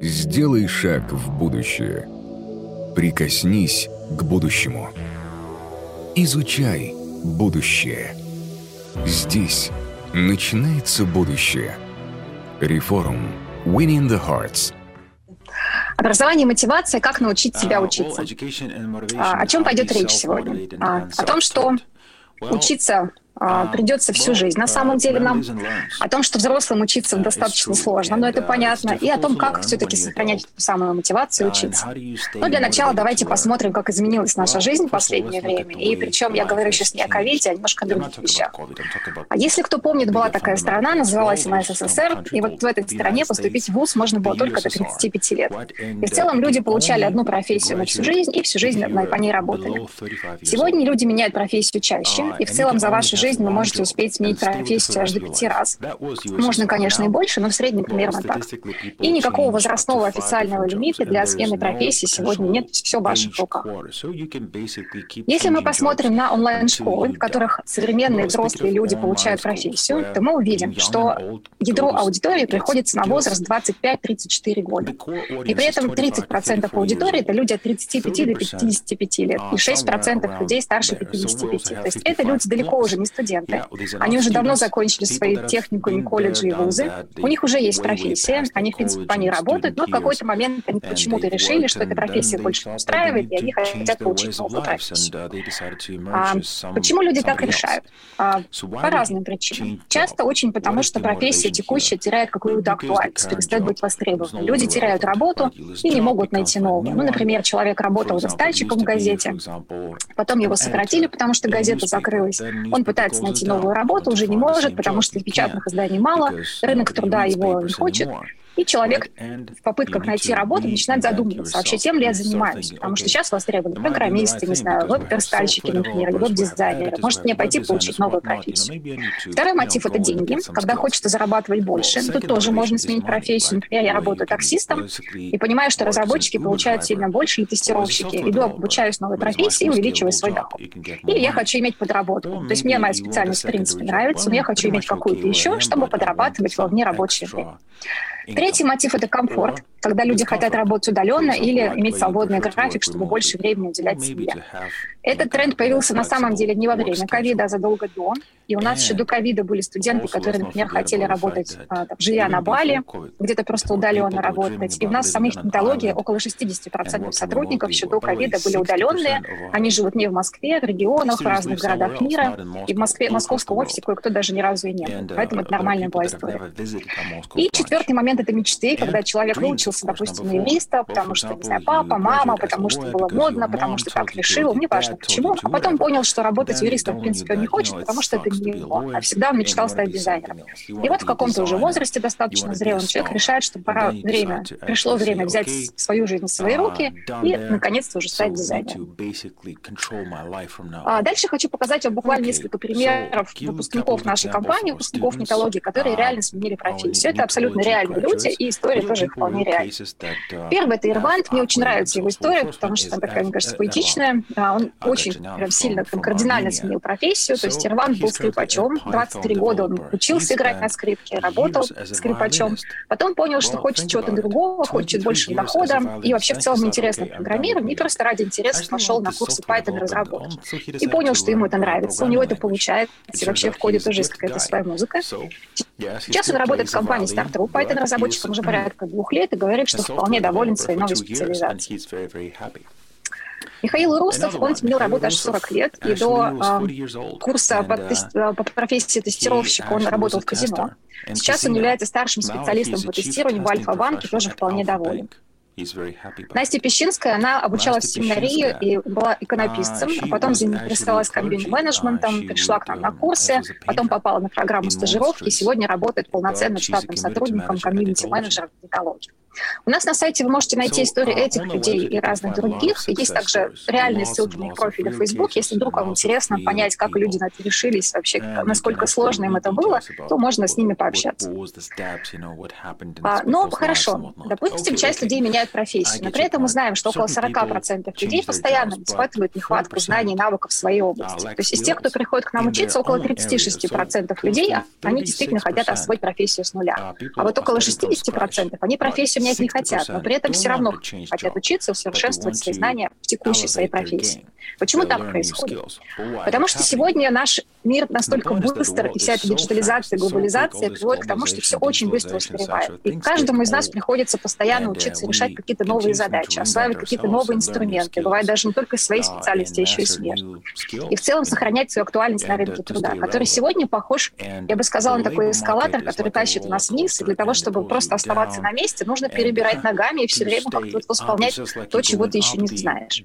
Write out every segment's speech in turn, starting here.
Сделай шаг в будущее. Прикоснись к будущему. Изучай будущее. Здесь начинается будущее. Реформ. Winning the Hearts. Образование и мотивация, как научить себя учиться. А, о чем пойдет речь сегодня? А, о том, что учиться а, придется всю жизнь. На самом деле нам о том, что взрослым учиться достаточно сложно, но это понятно, и о том, как все-таки сохранять ту самую мотивацию учиться. Но для начала давайте посмотрим, как изменилась наша жизнь в последнее время. И причем я говорю сейчас не о ковиде, а немножко о других вещах. А если кто помнит, была такая страна, называлась она СССР, и вот в этой стране поступить в ВУЗ можно было только до 35 лет. И в целом люди получали одну профессию на всю жизнь, и всю жизнь по ней работали. Сегодня люди меняют профессию чаще, и в целом за вашу жизнь вы можете успеть сменить профессию аж до пяти раз. Можно, конечно, и больше, но в среднем примерно так. И никакого возрастного официального лимита для смены профессии сегодня нет, все в ваших руках. Если мы посмотрим на онлайн-школы, в которых современные взрослые люди получают профессию, то мы увидим, что ядро аудитории приходится на возраст 25-34 года. И при этом 30% аудитории — это люди от 35 до 55 лет, и 6% людей старше 55. То есть это люди далеко уже не студенты. Они уже давно закончили свои техникумы, колледжи и вузы. У них уже есть профессия, они, в принципе, по ней работают, но в какой-то момент они почему-то решили, что эта профессия больше устраивает, и они хотят получить новую профессию. А почему люди так решают? А, по разным причинам. Часто очень потому, что профессия текущая теряет какую-то актуальность, перестает быть востребованной. Люди теряют работу и не могут найти новую. Ну, например, человек работал доставщиком в газете, потом его сократили, потому что газета закрылась. Он пытается пытается найти новую работу, уже не может, потому что печатных изданий мало, рынок труда его не хочет. И человек в попытках найти работу начинает задумываться, вообще тем ли я занимаюсь. Потому что сейчас востребованы программисты, не знаю, веб-верстальщики, например, веб-дизайнеры. Может мне пойти получить новую профессию. Второй мотив — это деньги. Когда хочется зарабатывать больше, тут тоже можно сменить профессию. Например, я работаю таксистом и понимаю, что разработчики получают сильно больше, и тестировщики. Иду, обучаюсь новой профессии и увеличиваю свой доход. Или я хочу иметь подработку. То есть мне моя специальность в принципе нравится, но я хочу иметь какую-то еще, чтобы подрабатывать во вне рабочее время. Третий мотив — это комфорт, когда люди хотят работать удаленно или иметь свободный график, чтобы больше времени уделять себе. Этот тренд появился на самом деле не во время ковида, а задолго до. И у нас еще до ковида были студенты, которые, например, хотели работать, а, там, живя на Бали, где-то просто удаленно работать. И у нас в самих методологии около 60% сотрудников еще до ковида были удаленные. Они живут не в Москве, в регионах, в разных городах мира. И в Москве, в московском офисе кое-кто даже ни разу и не был. Поэтому это нормальная была история. И четвертый момент — это мечты, когда человек выучился, допустим, юриста, потому что, не знаю, папа, мама, потому что было модно, потому что так решил, неважно почему, а потом понял, что работать юристом, в принципе, он не хочет, потому что это не его, а всегда он мечтал стать дизайнером. И вот в каком-то уже возрасте достаточно зрелым человек решает, что пора время, пришло время взять свою жизнь в свои руки и, наконец-то, уже стать дизайнером. А дальше хочу показать вам буквально несколько примеров выпускников нашей компании, выпускников нетологии, которые реально сменили профессию. Это абсолютно реальные люди, и история тоже вполне реальна. Первый — это Ирвант. Мне очень нравится его история, потому что она такая, мне кажется, поэтичная. Он очень прям сильно, там, кардинально сменил профессию. То есть Ирван был скрипачом, 23 года он учился играть на скрипке, работал скрипачом. Потом понял, что хочет чего-то другого, хочет больше дохода, и вообще в целом интересно программирование, и просто ради интереса пошел на курсы Python разработки. И понял, что ему это нравится, у него это получается, и вообще в коде тоже есть какая-то своя музыка. Сейчас он работает в компании стартового Python разработчиком уже порядка двух лет и говорит, что вполне доволен своей новой специализацией. Михаил Рустов, он сменил работу аж 40 лет, и до э, курса по, uh, по профессии тестировщика он работал в казино. Сейчас он является старшим специалистом по тестированию в Альфа-банке, тоже вполне доволен. Настя Пещинская, она обучалась в семинарии и была иконописцем, а потом заинтересовалась комьюнити-менеджментом, пришла к нам на курсы, потом попала на программу стажировки и сегодня работает полноценным штатным сотрудником комьюнити-менеджера в экологии. У нас на сайте вы можете найти истории этих людей и разных других. Есть также реальные ссылки на их профили в Facebook. Если вдруг вам интересно понять, как люди на это решились, вообще насколько сложно им это было, то можно с ними пообщаться. А, но хорошо, допустим, часть людей меняет профессию, но при этом мы знаем, что около 40% людей постоянно испытывают нехватку знаний и навыков в своей области. То есть из тех, кто приходит к нам учиться, около 36% людей, они действительно хотят освоить профессию с нуля. А вот около 60% они профессию менять не хотят, но при этом все равно хотят учиться, усовершенствовать свои знания в текущей своей профессии. Почему так происходит? Потому что сегодня наш мир настолько быстр, и вся эта диджитализация, глобализация приводит к тому, что все очень быстро устаревает. И каждому из нас приходится постоянно учиться решать какие-то новые задачи, осваивать какие-то новые инструменты, бывает даже не только своей специальности, а еще и смежных. И в целом сохранять свою актуальность на рынке труда, который сегодня похож, я бы сказала, на такой эскалатор, который тащит нас вниз, и для того, чтобы просто оставаться на месте, нужно перебирать ногами и все время как-то восполнять то, чего ты еще не знаешь.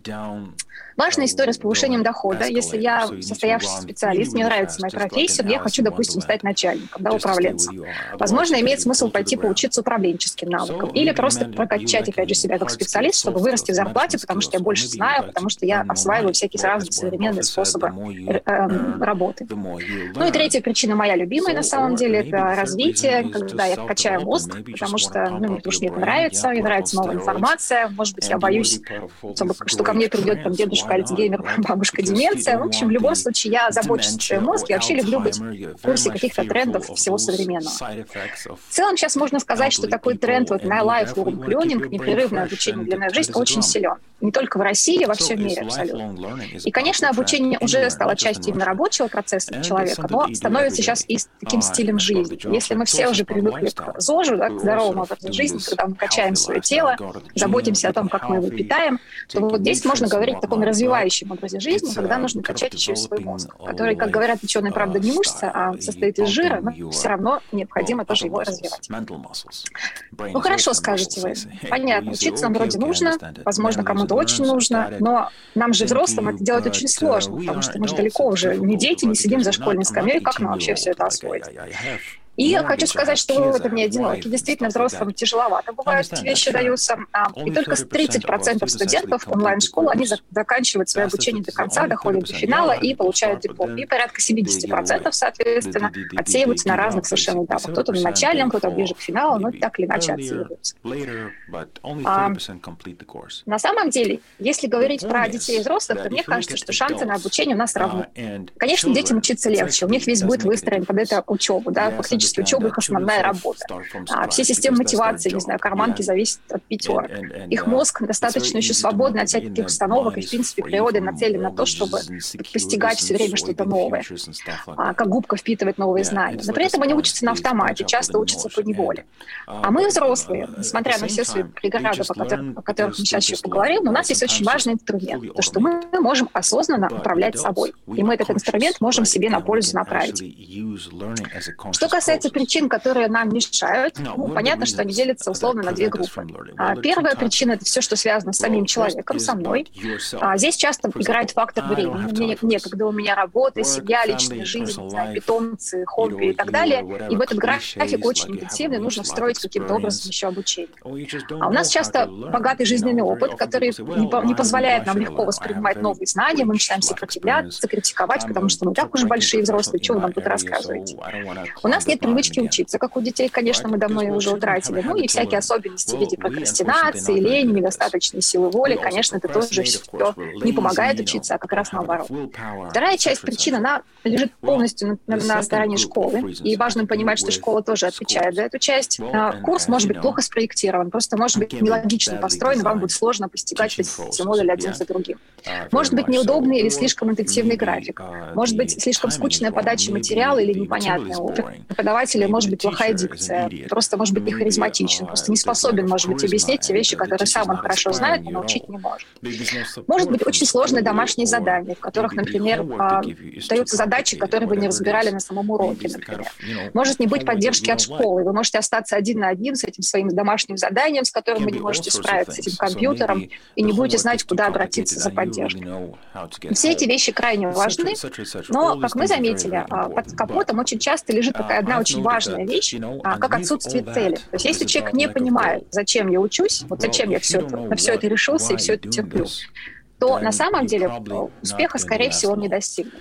Важная история с повышением дохода. Если я состоявшийся специалист, мне нравится моя профессия, я хочу, допустим, стать начальником, да, управленцем. Возможно, имеет смысл пойти поучиться управленческим навыкам или просто прокачать, опять же, себя как специалист, чтобы вырасти в зарплате, потому что я больше знаю, потому что я осваиваю всякие разные современные способы э, работы. Ну и третья причина, моя любимая на самом деле, это развитие, когда я качаю мозг, потому что, ну, потому что мне это нравится, мне нравится новая информация, может быть, я боюсь, что ко мне придет там дедушка бабушка Альцгеймер, бабушка деменция. В общем, в любом случае, я забочусь о своем мозге. Вообще люблю быть в курсе каких-то трендов всего современного. В целом, сейчас можно сказать, что такой тренд вот на lifelong learning, непрерывное обучение длинной жизни, очень силен. Не только в России, а во всем мире абсолютно. И, конечно, обучение уже стало частью именно рабочего процесса человека, но становится сейчас и таким стилем жизни. Если мы все уже привыкли к ЗОЖу, да, к здоровому образу жизни, когда мы качаем свое тело, заботимся о том, как мы его питаем, то вот здесь можно говорить о таком развивающем образе жизни, когда нужно качать еще свой мозг, который, как говорят ученые, правда, не мышца, а состоит из жира, но все равно необходимо тоже его развивать. Ну хорошо, скажете вы. Понятно, учиться нам вроде нужно, возможно, кому-то очень нужно, но нам же взрослым это делать очень сложно, потому что мы же далеко уже не дети, не сидим за школьной скамьей, как нам вообще все это освоить? И хочу сказать, что вы в этом не одиноки. Действительно, взрослым тяжеловато бывают эти вещи даются. И только 30% студентов онлайн-школ, они заканчивают свое обучение до конца, доходят до финала и получают диплом. И порядка 70%, соответственно, отсеиваются на разных совершенно этапах. Кто-то на начальном, кто-то ближе к финалу, но так или иначе отсеиваются. А, на самом деле, если говорить про детей и взрослых, то мне кажется, что шансы на обучение у нас равны. Конечно, детям учиться легче, у них весь будет выстроен под это учебу, да, фактически фактически учеба их основная работа. А все системы мотивации, не знаю, карманки зависят от пятерок. Их мозг достаточно еще свободный от всяких установок, и, в принципе, природа нацелен на то, чтобы постигать все время что-то новое, а, как губка впитывает новые знания. Но при этом они учатся на автомате, часто учатся по неволе. А мы, взрослые, несмотря на все свои преграды, о которых, о которых мы сейчас еще поговорим, но у нас есть очень важный инструмент, то, что мы можем осознанно управлять собой. И мы этот инструмент можем себе на пользу направить. Что касается касается причин, которые нам мешают, ну, понятно, что они делятся условно на две группы. А, первая причина — это все, что связано с самим человеком, со мной. А, здесь часто играет фактор времени. Мне некогда, у меня работа, семья, личная жизнь, не знаю, питомцы, хобби и так далее. И в этот график очень интенсивный, нужно встроить каким-то образом еще обучение. А у нас часто богатый жизненный опыт, который не, не позволяет нам легко воспринимать новые знания, мы начинаем сопротивляться, критиковать, потому что мы так уже большие взрослые, чего вы нам тут рассказываете? У нас нет привычки учиться, как у детей, конечно, мы давно ее уже утратили. Ну и всякие особенности в виде прокрастинации, лени, недостаточной силы воли, конечно, это тоже все не помогает учиться, а как раз наоборот. Вторая часть причин, она лежит полностью на, на, стороне школы, и важно понимать, что школа тоже отвечает за эту часть. А, курс может быть плохо спроектирован, просто может быть нелогично построен, вам будет сложно постигать эти модули один за другим. Может быть неудобный или слишком интенсивный график, может быть слишком скучная подача материала или непонятная. У преподавателя может быть плохая дикция, просто может быть не харизматичен, просто не способен, может быть, объяснить те вещи, которые сам он хорошо знает, но научить не может. Может быть очень сложные домашние задания, в которых, например, а, даются задачи, которые вы не разбирали на самом уроке, например. Может не быть поддержки от школы, вы можете остаться один на один с этим своим домашним заданием, с которым вы не можете справиться, с этим компьютером, и не будете знать, куда обратиться за поддержкой. Все эти вещи крайне важны, но, как мы заметили, а, под капотом очень часто лежит такая одна очень важная вещь, а, как отсутствие цели. То есть если человек не понимает, зачем я учусь, вот зачем я все это, на все это решился и все это терплю, то на самом деле успеха, скорее всего, он не достигнет.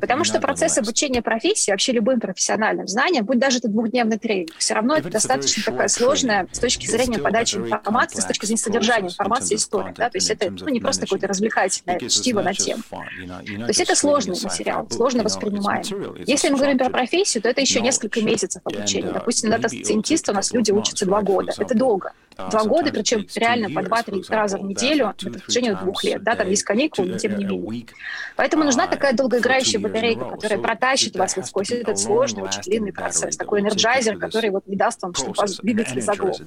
Потому что процесс обучения профессии, вообще любым профессиональным знаниям, будь даже это двухдневный тренинг, все равно это достаточно такая сложная с точки зрения подачи информации, с точки зрения содержания информации история. Да? То есть это ну, не просто какое-то развлекательное чтиво на тему. То есть это сложный материал, сложно воспринимаем. Если мы говорим про профессию, то это еще несколько месяцев обучения. Допустим, data scientist а у нас люди учатся два года. Это долго. Два года, причем реально по два-три раза в неделю на протяжении двух лет. Да, там есть каникулы, но тем не менее. Поэтому нужна такая долгоиграющая батарейка, которая протащит вас вот сквозь этот сложный, очень длинный процесс. Такой энерджайзер, который вот не даст вам, чтобы вас двигатель заглох.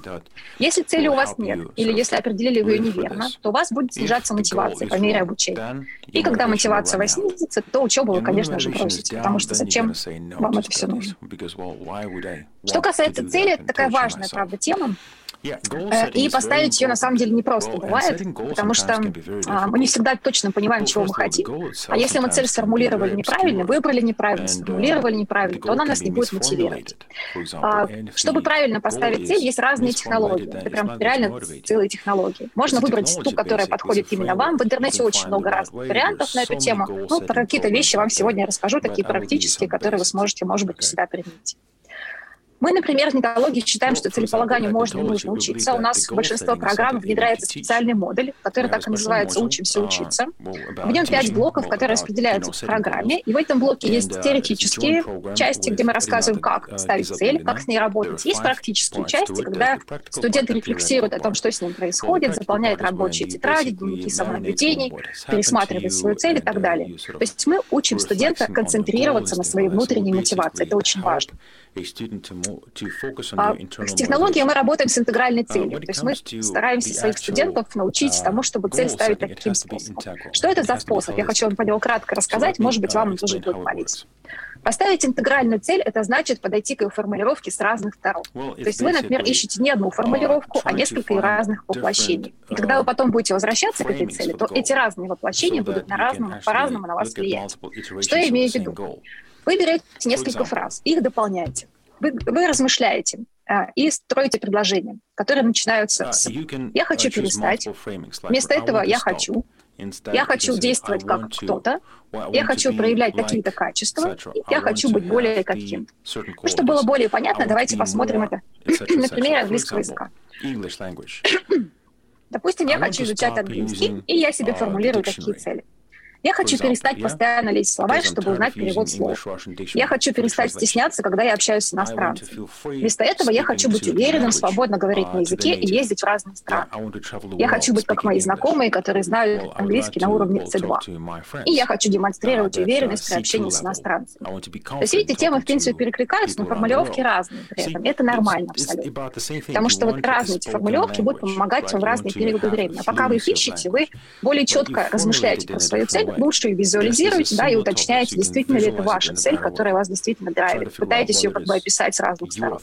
Если цели у вас нет, или если определили вы ее неверно, то у вас будет снижаться мотивация по мере обучения. И когда мотивация снизится, то учебу вы, конечно же, бросите, потому что зачем вам это все нужно? Что касается цели, это такая важная, правда, тема. Э, и поставить ее на самом деле не просто бывает, потому что а, мы не всегда точно понимаем, чего мы хотим. А если мы цель сформулировали неправильно, выбрали неправильно, uh, сформулировали неправильно, то она нас не будет мотивировать. А, чтобы правильно поставить цель, есть разные технологии. Это прям реально целые технологии. Можно выбрать ту, которая подходит именно вам. В интернете очень много разных вариантов на эту тему. Ну, про какие-то вещи вам сегодня расскажу, такие практические, которые вы сможете, может быть, у себя применить. Мы, например, в нетологии считаем, что целеполаганию можно и нужно учиться. У нас большинство программ внедряется специальный модуль, который так и называется «Учимся учиться». В нем пять блоков, которые распределяются в программе. И в этом блоке есть теоретические части, где мы рассказываем, как ставить цель, как с ней работать. Есть практические части, когда студент рефлексирует о том, что с ним происходит, заполняет рабочие тетради, дневники самонаблюдений, пересматривает свою цель и так далее. То есть мы учим студента концентрироваться на своей внутренней мотивации. Это очень важно. А с технологией мы работаем с интегральной целью. То есть мы стараемся своих студентов научить uh, тому, чтобы цель ставить таким способом. Что это за способ? Я хочу вам по нему кратко рассказать, может быть, вам тоже будет полезно. Поставить интегральную цель – это значит подойти к ее формулировке с разных сторон. То есть вы, например, ищете не одну формулировку, а несколько разных воплощений. И когда вы потом будете возвращаться к этой цели, то эти разные воплощения будут на разном, по-разному на вас влиять. Что я имею в виду? Вы берете несколько фраз, их дополняете. Вы, вы размышляете а, и строите предложения, которые начинаются с «я хочу перестать», вместо этого «я хочу», я хочу действовать как кто-то, я хочу проявлять какие-то качества, я хочу быть более каким. Ну, чтобы было более понятно, давайте посмотрим это на примере английского языка. Допустим, я хочу изучать английский, и я себе формулирую такие цели. Я хочу перестать постоянно лезть в словарь, чтобы узнать перевод слов. Я хочу перестать стесняться, когда я общаюсь с иностранцами. Вместо этого я хочу быть уверенным, свободно говорить на языке и ездить в разные страны. Я хочу быть как мои знакомые, которые знают английский на уровне C2. И я хочу демонстрировать уверенность при общении с иностранцами. То есть, видите, темы, в принципе, перекликаются, но формулировки разные при этом. Это нормально абсолютно. Потому что вот разные эти формулировки будут помогать вам в разные периоды времени. А пока вы их ищете, вы более четко размышляете про свою цель, лучше визуализируете, да, и уточняете, действительно ли это ваша цель, которая вас действительно драйвит. Пытаетесь ее как бы описать с разных сторон.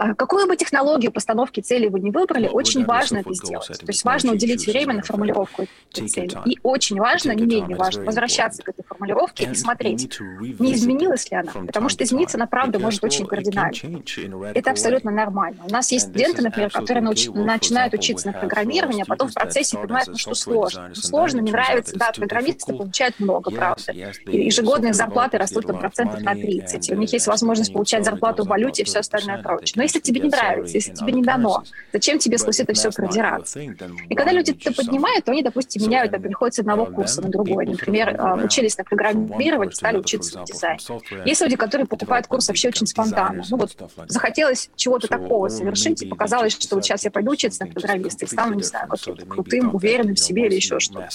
А какую бы технологию постановки цели вы не выбрали, очень важно это сделать. То есть важно уделить время на формулировку этой цели. И очень важно, не менее важно, возвращаться к этой формулировке и смотреть, не изменилась ли она. Потому что измениться она, правда, может очень кардинально. Это абсолютно нормально. У нас есть студенты, например, которые науч... начинают учиться на программировании, а потом в процессе понимают, ну, что сложно. Ну, сложно, не нравится. Да, программисты получают много, правда. И ежегодные зарплаты растут там процентов на 30. И у них есть возможность получать зарплату в валюте и все остальное прочее. Но если тебе не нравится, если тебе не дано, зачем тебе сквозь это все продираться? И когда люди это поднимают, то они, допустим, меняют, переходят с одного курса на другой. Например, а, учились на программировании, стали учиться на дизайн. Есть люди, которые покупают курс вообще очень спонтанно. Ну вот захотелось чего-то такого совершить, и показалось, что вот сейчас я пойду учиться на программиста и стану, не знаю, каким-то крутым, уверенным в себе или еще что-то.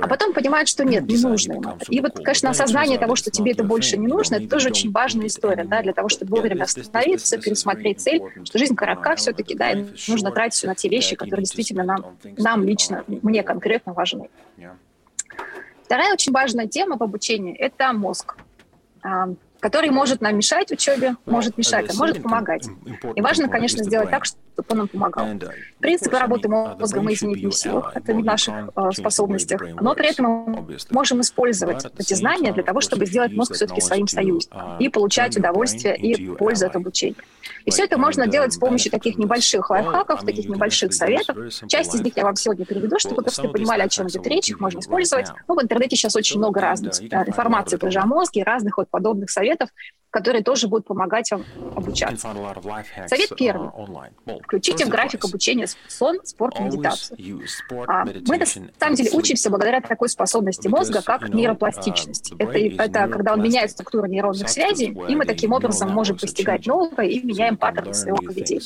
А потом понимают, что нет, не нужно им это. И вот, конечно, осознание того, что тебе это больше не нужно, это тоже очень важная история, да, для того, чтобы вовремя остановиться, пересмотреть цель, что жизнь коротка все-таки, да, и нужно тратить все на те вещи, которые действительно нам, нам лично, мне конкретно важны. Вторая очень важная тема в обучении – это мозг который может нам мешать учебе, может мешать, а может помогать. И важно, конечно, сделать так, чтобы он нам помогал. Принципы работы мозга мы изменить не в силах, это не в наших э, способностях, но при этом мы можем использовать эти знания для того, чтобы сделать мозг все-таки своим союзником и получать удовольствие и пользу от обучения. И все это можно делать с помощью таких небольших лайфхаков, таких небольших советов. Часть из них я вам сегодня переведу, чтобы вы просто понимали, о чем идет речь, их можно использовать. Ну, в интернете сейчас очень много разных информации тоже о мозге, разных вот подобных советов, которые тоже будут помогать вам обучаться. Совет uh, первый. Включите в график обучения сон, спорт, медитацию. А, мы на самом деле учимся благодаря такой способности мозга, как нейропластичность. Uh, это, это когда он меняет структуру нейронных связей, и мы таким образом можем постигать новое и меняем паттерны своего поведения.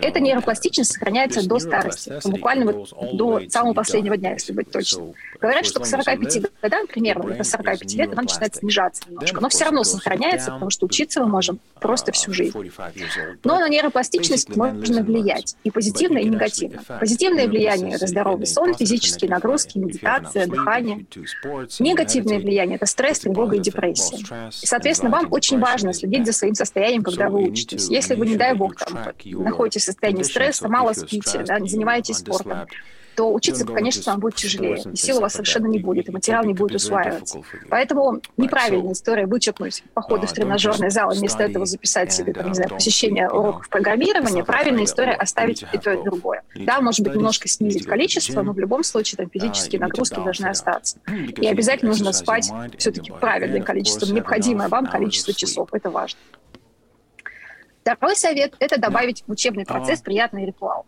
Эта нейропластичность сохраняется до старости, буквально вот до самого последнего дня, если быть точным. Говорят, что к 45 годам, примерно, до 45 лет, она начинает снижаться немножко, но все равно сохраняется, потому что что учиться мы можем просто всю жизнь. Но на нейропластичность можно влиять и позитивно, и негативно. Позитивное влияние – это здоровый сон, физические нагрузки, медитация, дыхание. Негативное влияние – это стресс, тревога и депрессия. И, соответственно, вам очень важно следить за своим состоянием, когда вы учитесь. Если вы, не дай бог, там, находитесь в состоянии стресса, мало спите, да, не занимаетесь спортом, то учиться, конечно, вам будет тяжелее, и сил у вас совершенно не будет, и материал не будет усваиваться. Поэтому неправильная история вычеркнуть походы в тренажерный зал, вместо этого записать себе, там, не знаю, посещение уроков программирования. Правильная история оставить и то, и другое. Да, может быть, немножко снизить количество, но в любом случае там физические нагрузки должны остаться. И обязательно нужно спать все-таки правильное количество, необходимое вам количество часов. Это важно. Второй совет – это добавить в учебный процесс приятный ритуал.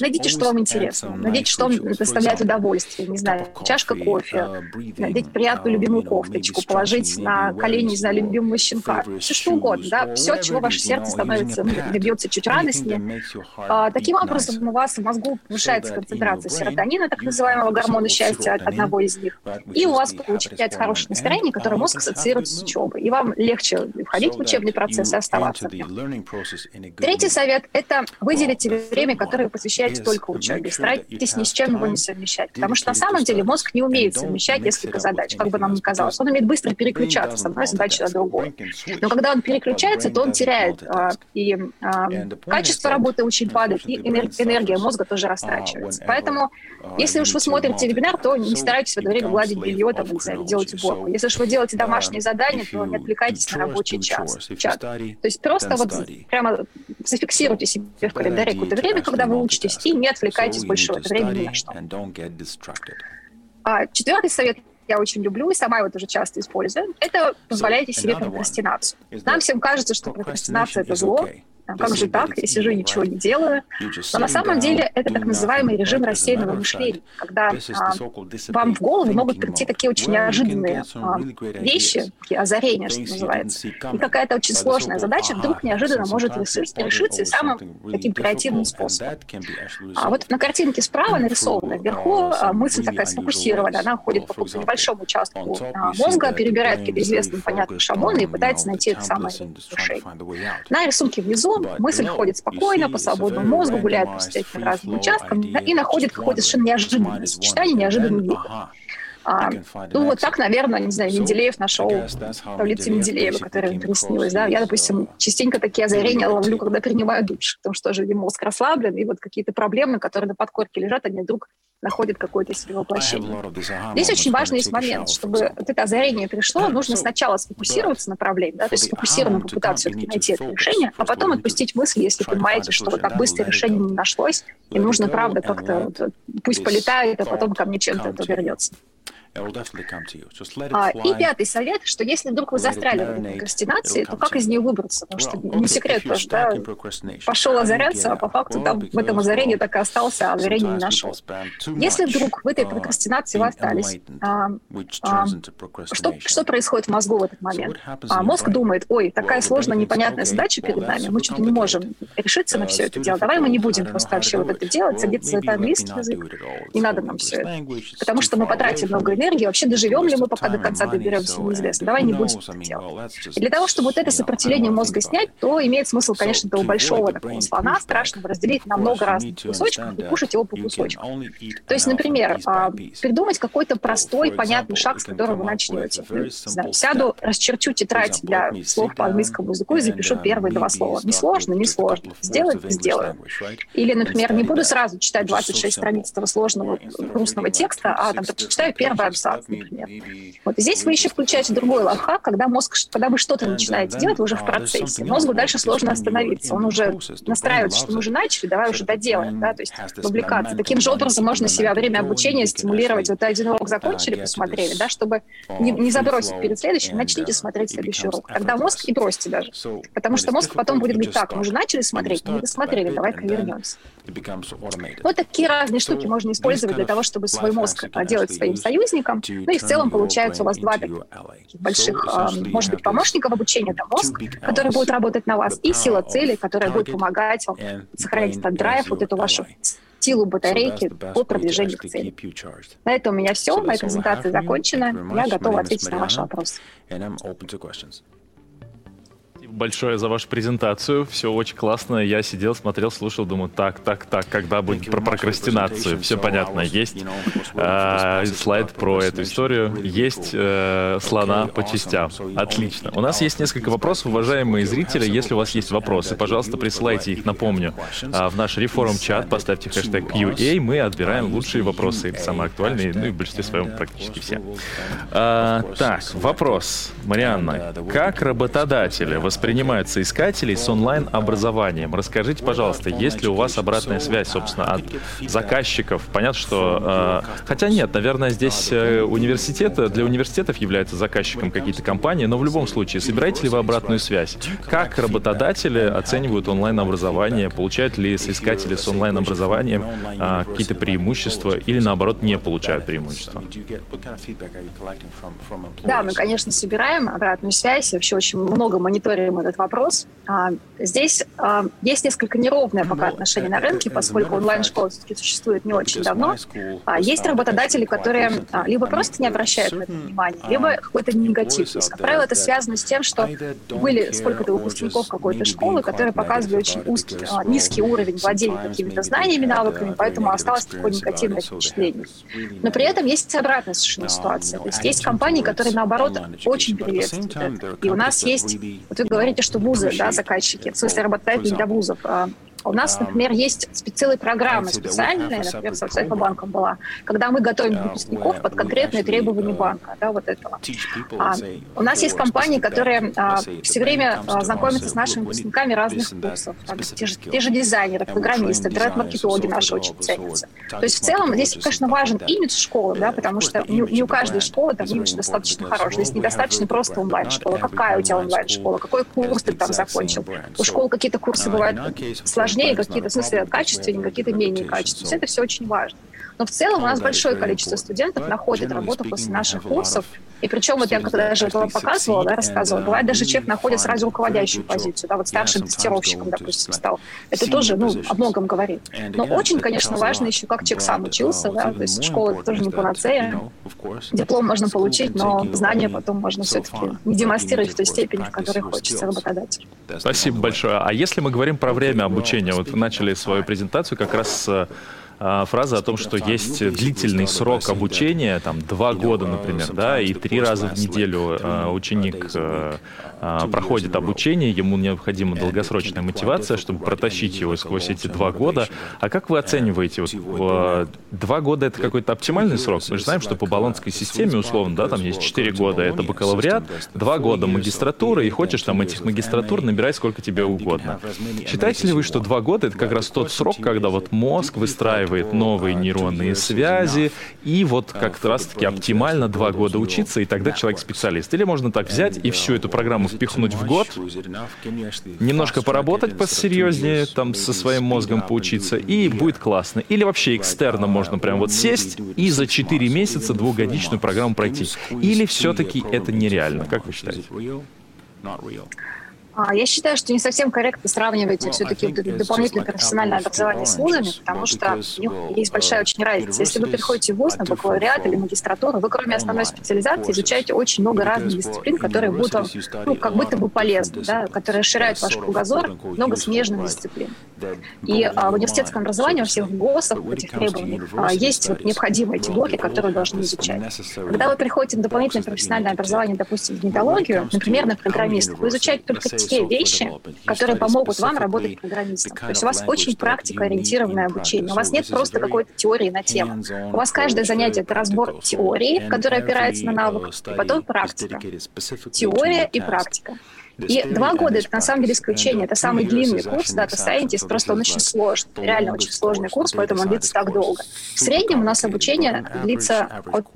Найдите, что вам интересно. Найдите, что вам доставляет удовольствие. Не знаю, чашка кофе, uh, найдите приятную любимую кофточку, положить на колени, не знаю, любимого щенка. Все что угодно, да. Все, чего ваше сердце становится, бьется чуть радостнее. А, таким образом, у вас в мозгу повышается концентрация серотонина, так называемого гормона счастья, одного из них. И у вас получается хорошее настроение, которое мозг ассоциирует с учебой. И вам легче входить в учебный процесс и оставаться в нем. Третий совет – это выделите время, которое вы посвящаете только учебе. Старайтесь ни с чем его не совмещать. Потому что на самом деле мозг не умеет совмещать несколько задач, как бы нам ни казалось. Он умеет быстро переключаться с одной задачи на другую. Но когда он переключается, то он теряет а, и а, качество работы очень падает, и энергия мозга тоже растрачивается. Поэтому, если уж вы смотрите вебинар, то не старайтесь в это время гладить белье, там, не знаю, делать уборку. Если уж вы делаете домашние задания, то не отвлекайтесь на рабочий час, чат. То есть просто вот прямо зафиксируйте себе в календаре какое-то время, когда вы учитесь, и не отвлекайтесь больше в это время ни на что. А, четвертый совет я очень люблю и сама его тоже часто использую, это позволяйте себе прокрастинацию. Нам всем кажется, что прокрастинация — это зло, а как же так? Я сижу и ничего не делаю. Но на самом деле это так называемый режим рассеянного мышления, когда а, вам в голову могут прийти такие очень неожиданные а, вещи, такие озарения, что называется. И какая-то очень сложная задача вдруг неожиданно может решиться, и самым таким креативным способом. А вот на картинке справа нарисована вверху а, мысль такая сфокусированная, она ходит по небольшому участку а, мозга, перебирает какие-то известные понятные шаблоны и пытается найти это самое решение. На рисунке внизу мысль ходит спокойно, по свободному мозгу, гуляет по всяким разным участкам и находит какое-то совершенно неожиданное сочетание, неожиданный вид. А, ну, вот так, наверное, не знаю, Менделеев нашел таблицу Менделеева, которая ему приснилась. Да? Я, допустим, частенько такие озарения ловлю, когда принимаю душ, потому что тоже мозг расслаблен, и вот какие-то проблемы, которые на подкорке лежат, они вдруг находят какое-то себе воплощение. Здесь очень важный есть момент, чтобы вот это озарение пришло, нужно сначала сфокусироваться на проблеме, да, то есть сфокусированно попытаться все-таки найти это решение, а потом отпустить мысли, если понимаете, что вот так быстро решение не нашлось, и нужно, правда, как-то вот, пусть полетает, а потом ко мне чем-то это вернется. А, и пятый совет, что если вдруг вы застряли в прокрастинации, то как из нее выбраться? Потому что не секрет да, пошел озаряться, а по факту там в этом озарении так и остался, а озарение не нашел. Если вдруг в этой uh, прокрастинации вы остались, а, а, что, что происходит в мозгу в этот момент? А, мозг думает, ой, такая сложная, непонятная задача перед нами, мы что-то не можем решиться на все это дело, давай мы не будем просто вообще вот это делать, садиться за это английский язык, не надо нам все это, потому что мы потратим много энергии, вообще доживем ли мы, пока до конца доберемся, неизвестно. Давай не будем это делать. И для того, чтобы вот это сопротивление мозга снять, то имеет смысл, конечно, этого большого такого слона страшного разделить на много разных кусочков и кушать его по кусочкам. То есть, например, а, придумать какой-то простой, понятный шаг, с которого вы начнете. Не знаю, сяду, расчерчу тетрадь для слов по английскому языку и запишу первые два слова. Не сложно, не сложно. Сделать, сделаю. Или, например, не буду сразу читать 26 страниц этого сложного грустного текста, а там прочитаю первый абзац, например. Вот и здесь вы еще включаете другой лайфхак, когда мозг, когда вы что-то начинаете делать, вы уже в процессе. Мозгу дальше сложно остановиться. Он уже настраивается, что мы уже начали, давай уже доделаем, да, то есть вовлекаться. Таким же образом можно себя во время обучения стимулировать. Вот один урок закончили, посмотрели, да, чтобы не, не забросить перед следующим, начните смотреть следующий урок. Тогда мозг и бросьте даже. Потому что мозг потом будет говорить, так, мы уже начали смотреть, не досмотрели, давай-ка вернемся. Вот такие разные штуки можно использовать для того, чтобы свой мозг делать своим союзником. Ну и в целом получается у вас два таких больших, а, может быть, помощников обучения. Это мозг, который будет работать на вас, и сила цели, которая будет помогать вам сохранять этот драйв, вот эту вашу силу батарейки по продвижению к цели. На этом у меня все. Моя презентация закончена. Я готова ответить на ваши вопросы большое за вашу презентацию. Все очень классно. Я сидел, смотрел, слушал, думаю, так, так, так, когда будет про прокрастинацию? Все понятно. Есть э, слайд про эту историю. Есть э, слона по частям. Отлично. У нас есть несколько вопросов, уважаемые зрители. Если у вас есть вопросы, пожалуйста, присылайте их, напомню, э, в наш реформ-чат, поставьте хэштег QA, мы отбираем лучшие вопросы, самые актуальные, ну и в большинстве своем практически все. А, так, вопрос. Марианна, как работодатели воспринимают воспринимают соискателей с онлайн-образованием. Расскажите, пожалуйста, есть ли у вас обратная связь, собственно, от заказчиков? Понятно, что... Э, хотя нет, наверное, здесь э, университеты, для университетов являются заказчиком какие-то компании, но в любом случае, собираете ли вы обратную связь? Как работодатели оценивают онлайн-образование? Получают ли соискатели с онлайн-образованием э, какие-то преимущества или, наоборот, не получают преимущества? Да, мы, конечно, собираем обратную связь. Вообще очень много мониторим рассмотрим этот вопрос. А, здесь а, есть несколько неровное пока отношение на рынке, поскольку онлайн-школа все-таки существует не очень давно. А, есть работодатели, которые либо просто не обращают на это внимания, либо какой-то негатив. То есть, как правило, это связано с тем, что были сколько-то выпускников какой-то школы, которые показывали очень узкий, низкий уровень владения какими-то знаниями, навыками, поэтому осталось такое негативное впечатление. Но при этом есть обратная совершенно ситуация. То есть есть компании, которые, наоборот, очень приветствуют это. И у нас есть, вот вы говорите, что вузы, да, заказчики, в смысле работодатели для вузов. У нас, например, есть целые программы специальные, например, с Альфа-банком была, когда мы готовим выпускников под конкретные требования банка, да, вот этого. А, у нас есть компании, которые а, все время а, знакомятся с нашими выпускниками разных курсов. Там, те, же, те же дизайнеры, программисты, интернет-маркетологи наши очень ценятся. То есть в целом здесь, конечно, важен имидж школы, да, потому что не, не у каждой школы там имидж достаточно хороший. Здесь недостаточно просто онлайн-школа. Какая у тебя онлайн-школа? Какой курс ты там закончил? У школ какие-то курсы бывают сложнее, сложнее, какие-то, в смысле, качественнее, какие-то менее качественные. Это все очень важно. Но в целом у нас большое количество студентов находит работу после наших курсов. И причем, вот я когда даже это показывала, да, рассказывала, бывает даже человек находит сразу руководящую позицию, да, вот старшим тестировщиком, допустим, стал. Это тоже, ну, о многом говорит. Но очень, конечно, важно еще, как человек сам учился, да, то есть школа это тоже не панацея. Диплом можно получить, но знания потом можно все-таки не демонстрировать в той степени, в которой хочется работодатель. Спасибо большое. А если мы говорим про время обучения, вот вы начали свою презентацию как раз с фраза о том, что есть длительный срок обучения, там два года, например, да, и три раза в неделю а, ученик а, проходит обучение, ему необходима долгосрочная мотивация, чтобы протащить его сквозь эти два года. А как вы оцениваете, вот, два года это какой-то оптимальный срок? Мы же знаем, что по баллонской системе, условно, да, там есть четыре года, это бакалавриат, два года магистратура, и хочешь там этих магистратур набирай сколько тебе угодно. Считаете ли вы, что два года это как раз тот срок, когда вот мозг выстраивает выстраивает новые нейронные связи, и вот как раз-таки оптимально два года учиться, и тогда человек специалист. Или можно так взять и всю эту программу впихнуть в год, немножко поработать посерьезнее, там со своим мозгом поучиться, и будет классно. Или вообще экстерно можно прям вот сесть и за 4 месяца двухгодичную программу пройти. Или все-таки это нереально, как вы считаете? А, я считаю, что не совсем корректно сравнивать все-таки дополнительное профессиональное образование с вузами, потому что у них есть большая очень разница. Если вы приходите в вуз на бакалавриат или магистратуру, вы кроме основной специализации изучаете очень много разных дисциплин, которые будут вам, ну, как будто бы полезны, да, которые расширяют ваш кругозор, много смежных дисциплин. И а, в университетском образовании, во всех ГОСах, в этих требованиях, а, есть вот необходимые эти блоки, которые должны изучать. Когда вы приходите на дополнительное профессиональное образование, допустим, в гнетологию, например, на программиста, вы изучаете только те вещи, которые помогут вам работать программистом. То есть у вас очень практикоориентированное обучение. У вас нет просто какой-то теории на тему. У вас каждое занятие — это разбор теории, которая опирается на навык, и потом практика. Теория и практика. И два года — это на самом деле исключение. Это самый длинный курс Data Scientist, просто он очень сложный, реально очень сложный курс, поэтому он длится так долго. В среднем у нас обучение длится от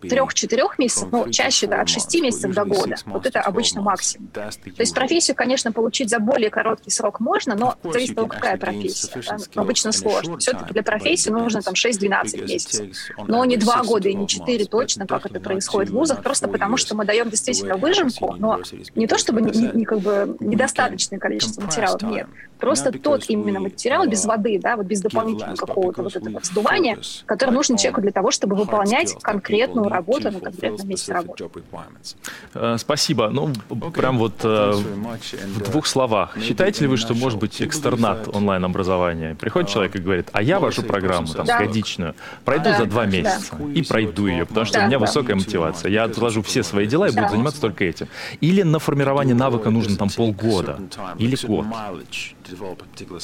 трех-четырех месяцев, ну, чаще да, от шести месяцев до года. Вот это обычно максимум. То есть профессию, конечно, получить за более короткий срок можно, но зависит от того, какая профессия. Да? Обычно сложно. Все-таки для профессии нужно там 6-12 месяцев. Но не два года и не четыре точно, как это происходит в вузах, просто потому что мы даем действительно выжимку, но не то чтобы не, как бы недостаточное количество материалов, нет. Просто тот именно материал без воды, да, вот без дополнительного какого-то вот этого вздувания, который нужен человеку для того, чтобы выполнять конкретную работу на конкретном месте работы. Э, спасибо. Ну, прям вот э, в двух словах. Считаете ли вы, что может быть экстернат онлайн-образования? Приходит человек и говорит, а я вашу программу, там, годичную, пройду за два месяца и пройду ее, потому что у меня высокая мотивация. Я отложу все свои дела и буду заниматься только этим. Или на формирование навыка нужно там полгода или год.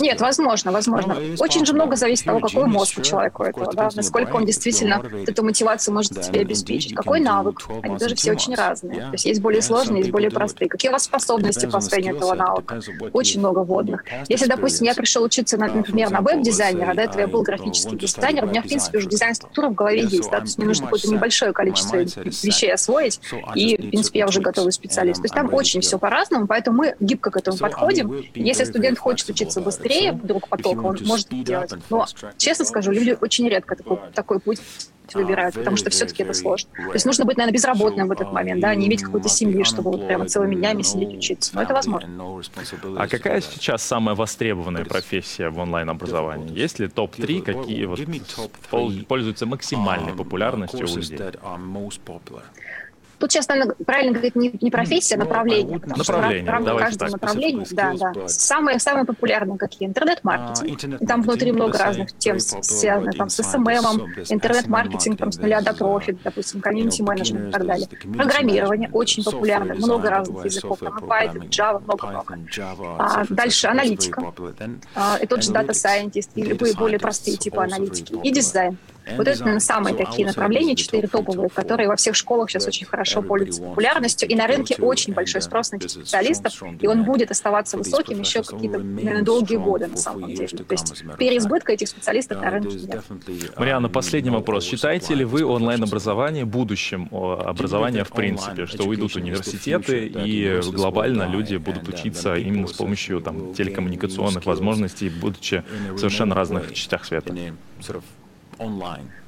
Нет, возможно, возможно. Очень же много зависит от того, какой мозг у человека этого, да, насколько он действительно эту мотивацию может себе обеспечить. Какой навык? Они тоже все очень разные. То есть есть более сложные, есть более простые. Какие у вас способности по освоению этого навыка? Очень много водных. Если, допустим, я пришел учиться, на, например, на веб-дизайнера, до этого я был графический дизайнер, у меня, в принципе, уже дизайн-структура в голове есть, да, то есть мне нужно какое-то небольшое количество вещей освоить, и, в принципе, я уже готовый специалист. То есть там очень все по-разному, поэтому мы гибко к этому подходим. Если студент хочет учиться быстрее вдруг потока, он может это делать. Но, честно скажу, люди очень редко такой, такой путь выбирают, потому что все-таки это сложно. То есть нужно быть, наверное, безработным в этот момент, да, не иметь какой-то семьи, чтобы вот прямо целыми днями сидеть учиться. Но это возможно. А какая сейчас самая востребованная профессия в онлайн-образовании? Есть ли топ-3, какие вот пользуются максимальной популярностью у людей? Тут сейчас, наверное, правильно говорить не, не профессия, а ну, направление. Направление, в рамках каждого направления, да, да. Самые, самые популярные какие? Интернет-маркетинг. А, там внутри много разных тем, связанных там, с SMM, интернет-маркетинг там, с нуля до профит, допустим, community-менеджмент и так далее. Программирование очень популярно, много разных языков, там Python, Java, много-много. А, дальше аналитика, а, и тот же Scientist, и любые более простые типы аналитики, и дизайн. Вот это, наверное, самые такие направления, четыре топовые, которые во всех школах сейчас очень хорошо пользуются популярностью. И на рынке очень большой спрос на этих специалистов, и он будет оставаться высоким еще какие-то, наверное, долгие годы на самом деле. То есть переизбытка этих специалистов на рынке нет. Марианна, последний вопрос. Считаете ли вы онлайн-образование будущим образования в принципе, что уйдут университеты и глобально люди будут учиться именно с помощью там, телекоммуникационных возможностей, будучи в совершенно разных частях света?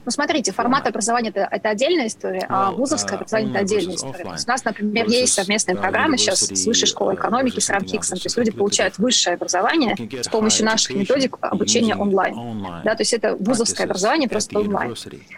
Ну, смотрите, формат образования это, это отдельная история, а вузовское образование это отдельная история. То есть у нас, например, есть совместные программы сейчас с Высшей школой экономики, с РАМКИКСом. То есть люди получают высшее образование с помощью наших методик обучения онлайн. Да, то есть это вузовское образование просто онлайн.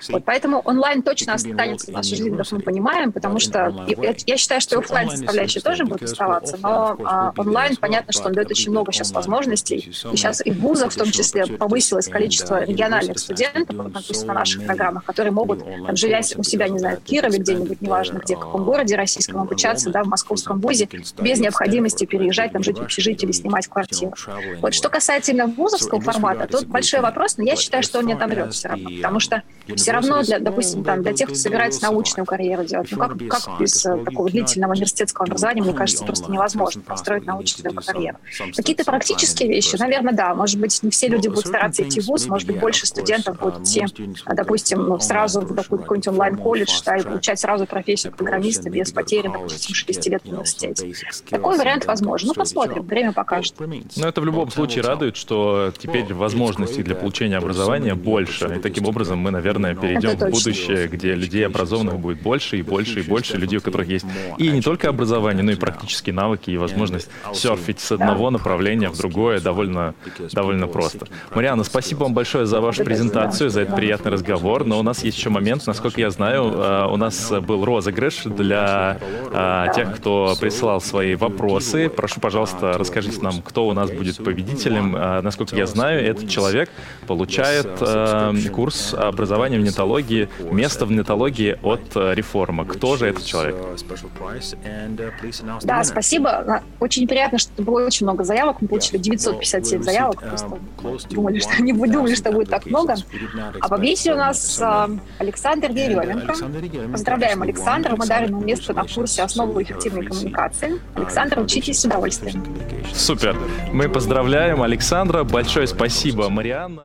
Вот, поэтому онлайн точно останется в нашей жизни, как мы понимаем, потому что я, считаю, что офлайн составляющая тоже будет оставаться, но а, онлайн, понятно, что он дает очень много сейчас возможностей. И сейчас и в вузах в том числе повысилось количество региональных студентов, допустим, на наших наших программах, которые могут, там, живя у себя, не знаю, в Кирове где-нибудь, неважно где, в каком городе российском, обучаться, да, в московском вузе, без необходимости переезжать, там, жить в общежитии или снимать квартиру. Вот что касательно вузовского формата, тут большой вопрос, но я считаю, что он не отомрет все равно, потому что все равно, для, допустим, там, для тех, кто собирается научную карьеру делать, ну как, как без э, такого длительного университетского образования, мне кажется, просто невозможно построить научную карьеру. Какие-то практические вещи, наверное, да, может быть, не все люди будут стараться идти в вуз, может быть, больше студентов будут идти, допустим, ну, сразу в какой-нибудь онлайн-колледж, да, и получать сразу профессию программиста без потери, допустим, 6 лет в университете. Такой вариант возможен. Ну, посмотрим, время покажет. Но это в любом случае радует, что теперь возможностей для получения образования больше, и таким образом мы, наверное, наверное, перейдем в будущее, где людей образованных будет больше и больше и больше, людей, у которых есть и не только образование, но и практические навыки и возможность серфить с одного направления в другое довольно, довольно просто. Мариана, спасибо вам большое за вашу презентацию, за этот приятный разговор, но у нас есть еще момент, насколько я знаю, э, у нас был розыгрыш для э, тех, кто присылал свои вопросы. Прошу, пожалуйста, расскажите нам, кто у нас будет победителем. Э, насколько я знаю, этот человек получает курс образования в нетологии, место в нетологии от реформа. Кто же этот человек? Да, спасибо. Очень приятно, что было очень много заявок. Мы получили 957 заявок. Просто думали, что не думали, что будет так много. А победитель у нас Александр Еременко. Поздравляем Александра. Мы дарим ему место на курсе «Основы эффективной коммуникации». Александр, учитесь с удовольствием. Супер. Мы поздравляем Александра. Большое спасибо, Марианна.